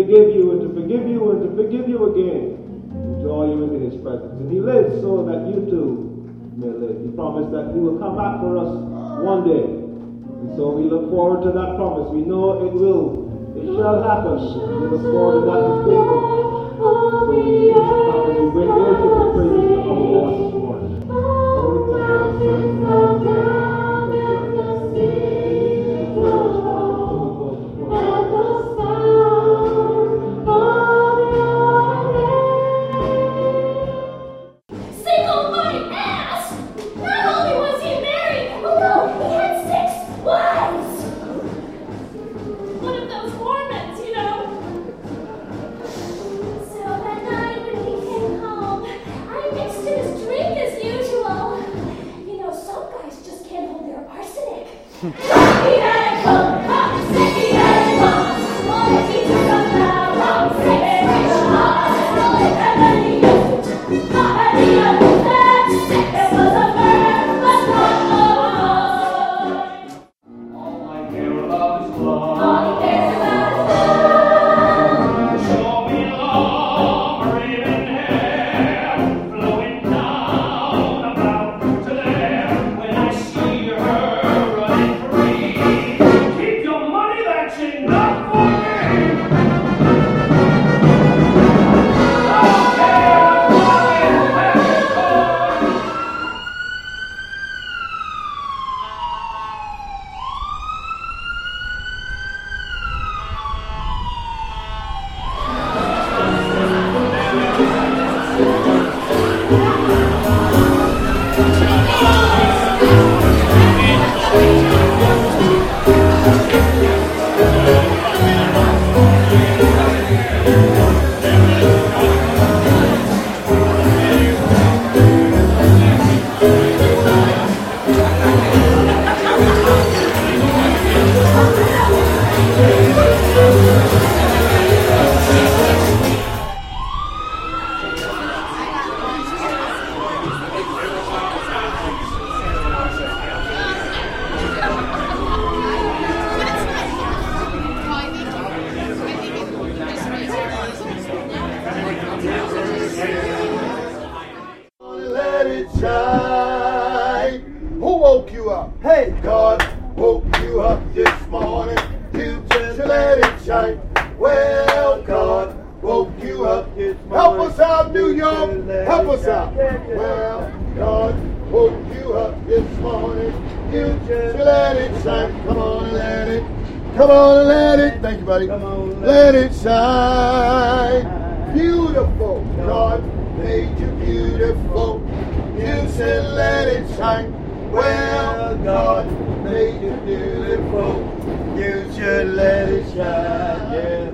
forgive you and to forgive you and to forgive you again, to draw you into his presence. And he lives so that you too may live. He promised that he will come back for us one day. And so we look forward to that promise. We know it will. It shall happen. We look forward to that faithful. So we, we bring worship and praise Hey, God woke you up this morning. You just let it shine. Well, God woke you up this morning. Help us out, New York. Help us out. Well, God woke you up this morning. You just let it shine. Come on, let it. Come on, let it. Thank you, buddy. Come on, let it shine. Beautiful. God made you beautiful. You said let it shine. Well, God made you beautiful. You should let it shine. Yeah,